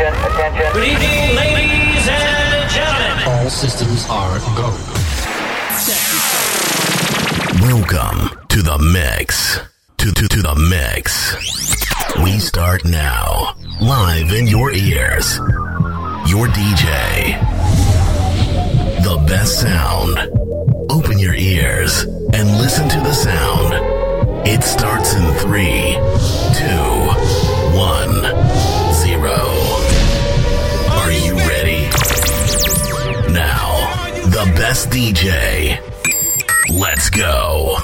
Attention, attention. Good evening, ladies and gentlemen. All systems are go. Welcome to the mix. To, to, to the mix. We start now. Live in your ears. Your DJ. The best sound. Open your ears and listen to the sound. It starts in three, two, one, best DJ. Let's go.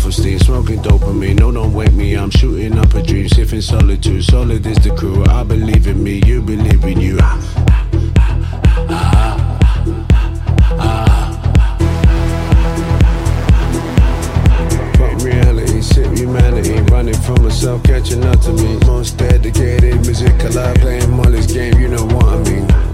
self-esteem, smoking dopamine. No, don't wake me. I'm shooting up a dream, sipping solitude. Solid is the crew. I believe in me. You believe in you. from myself, catching up to me. Most dedicated music alive, playing Molly's game, you know what I mean.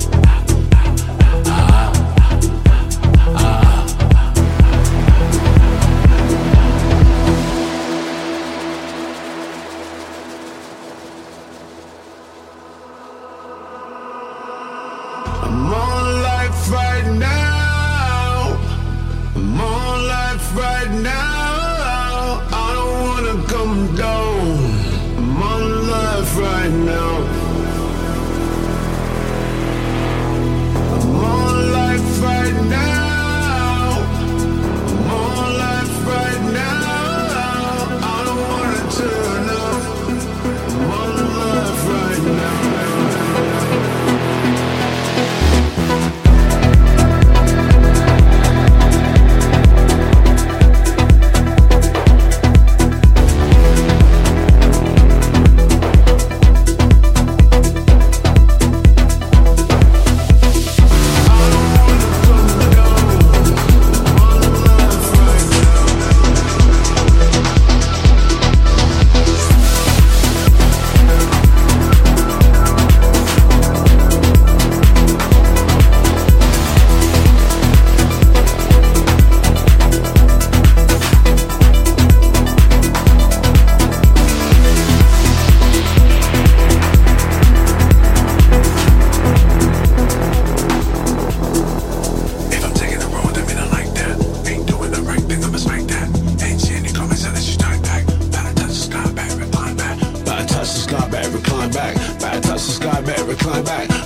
climb back.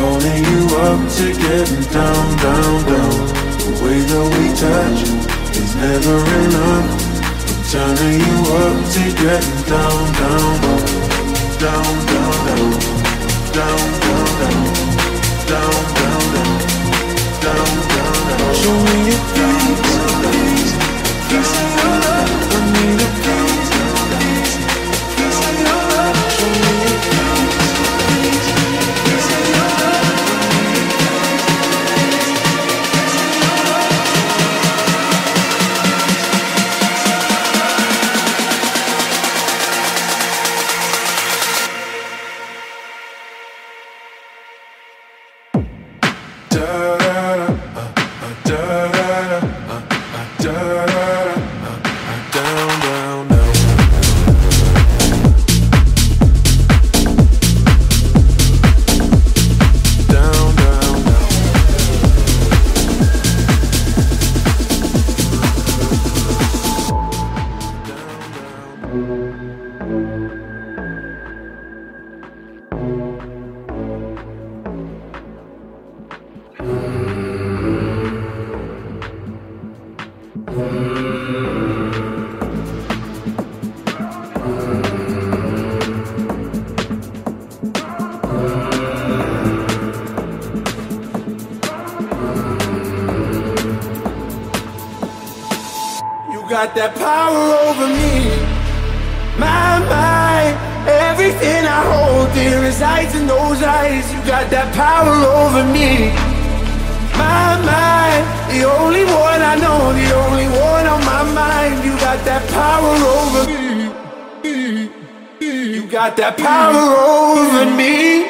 Calling you up to getting down, down, down. The way that we touch is never enough. I'm turning you up to getting down, down, down. Down, down, down. Down, down, down. Down, down, down. Down, down, down. Show me your face, face, face got that power over me. My mind, everything I hold dear resides in those eyes. You got that power over me. My mind, the only one I know, the only one on my mind. You got that power over me. You got that power over me.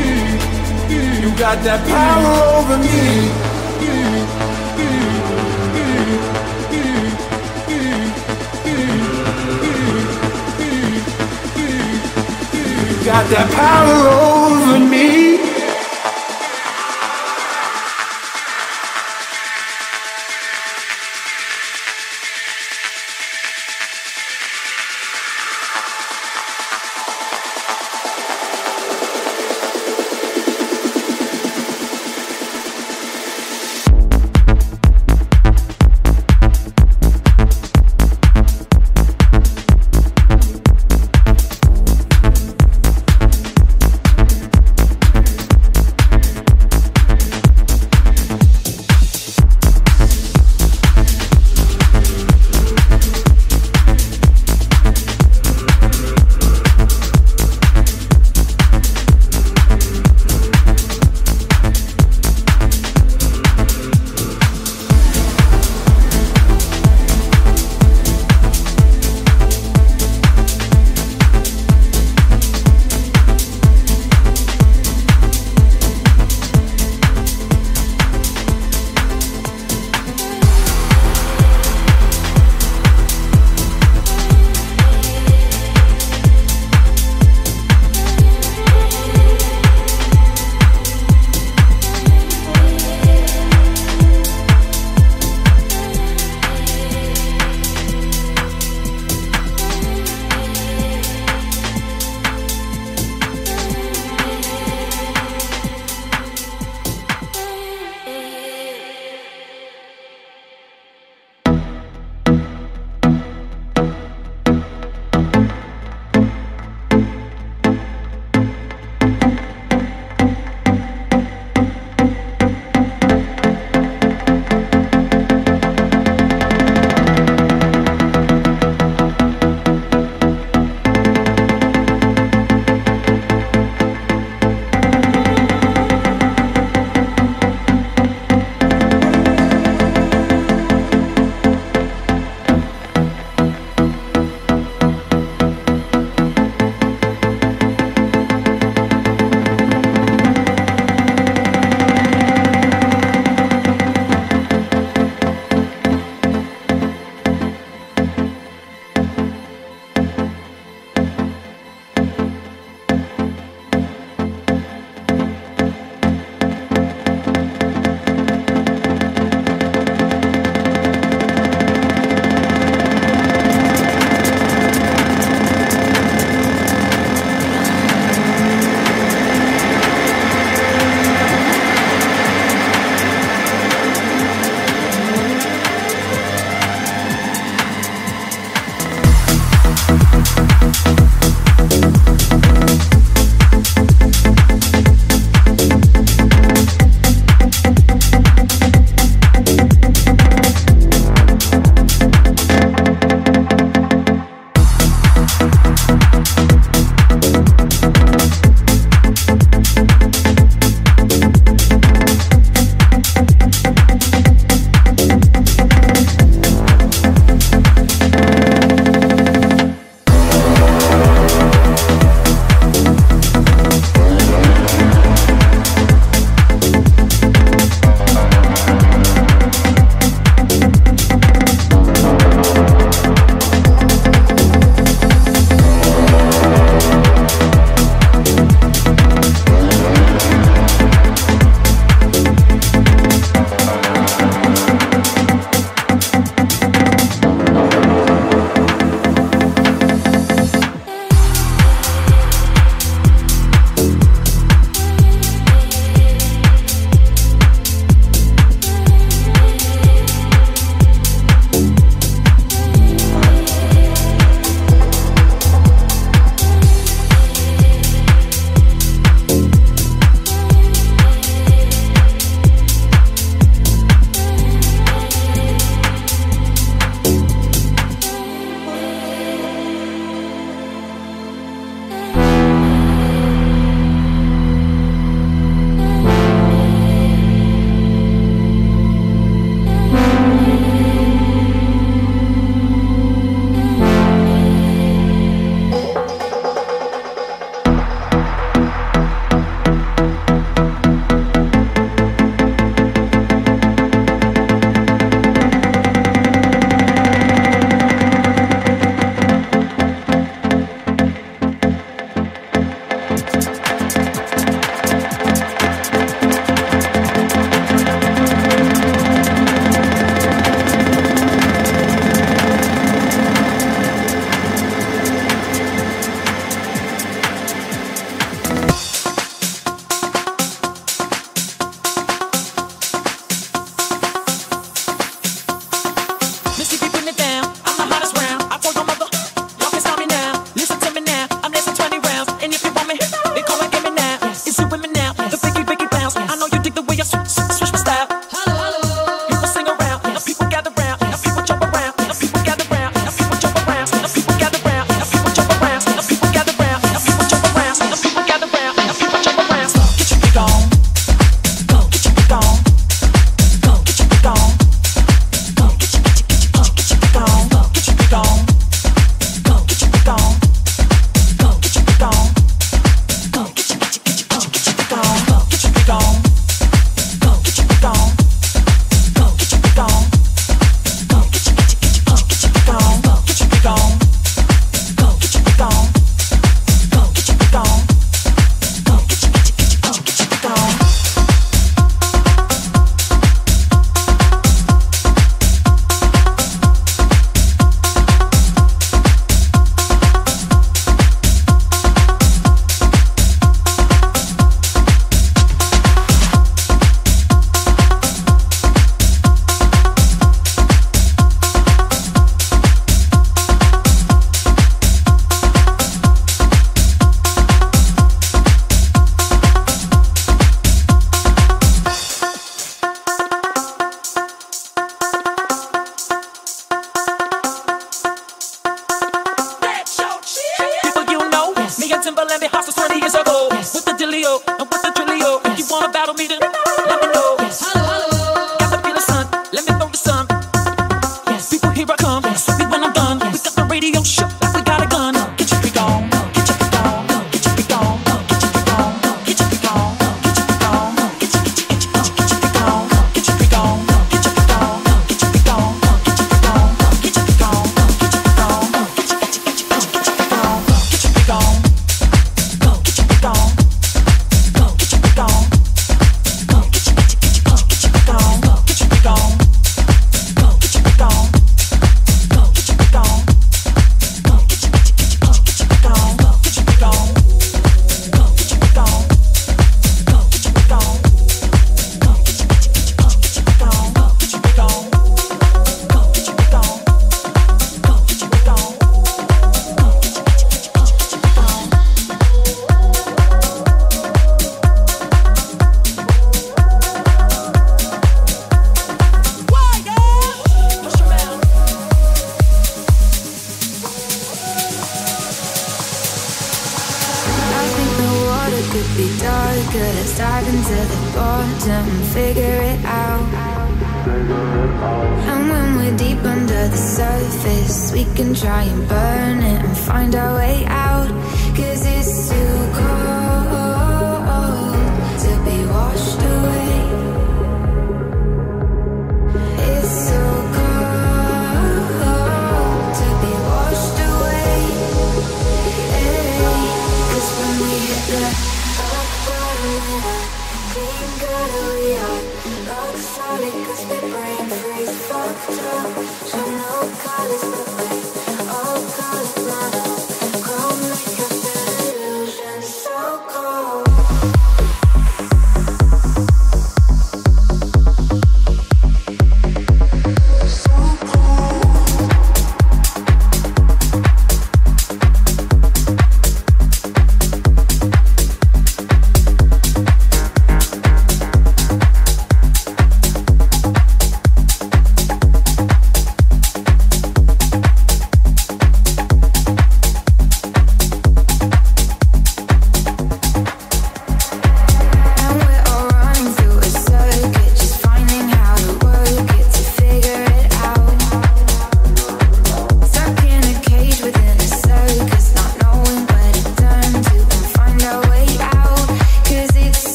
got that power over me. You got that power over me.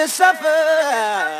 you suffer.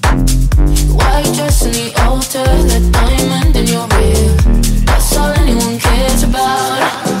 Altar, the diamond in your ear. That's all anyone cares about.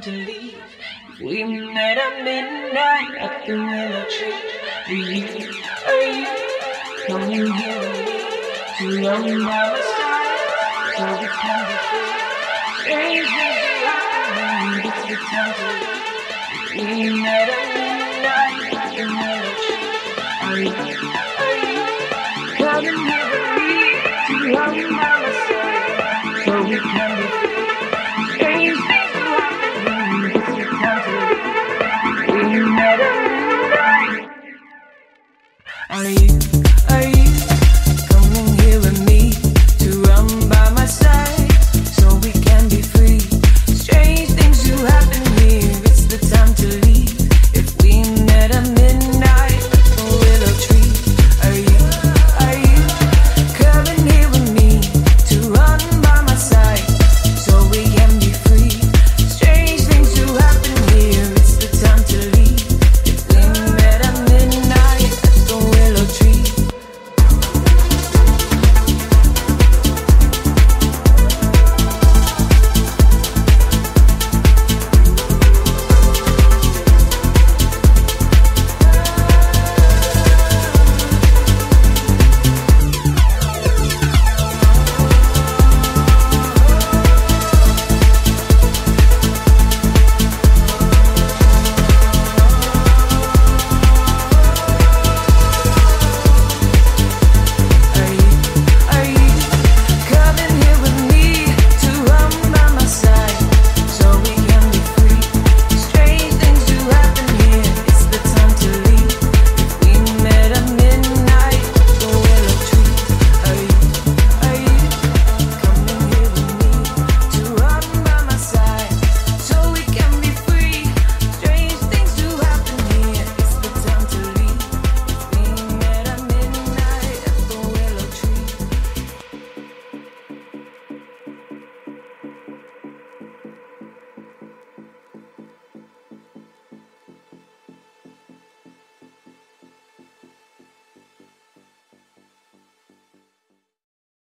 time to leave. We met at midnight at the willow tree. Are you, are you coming here with me? Too long by it's time, so it's the time to leave. We met at midnight at the willow tree. Are you, are you coming here with me? Too long by it's time, so we.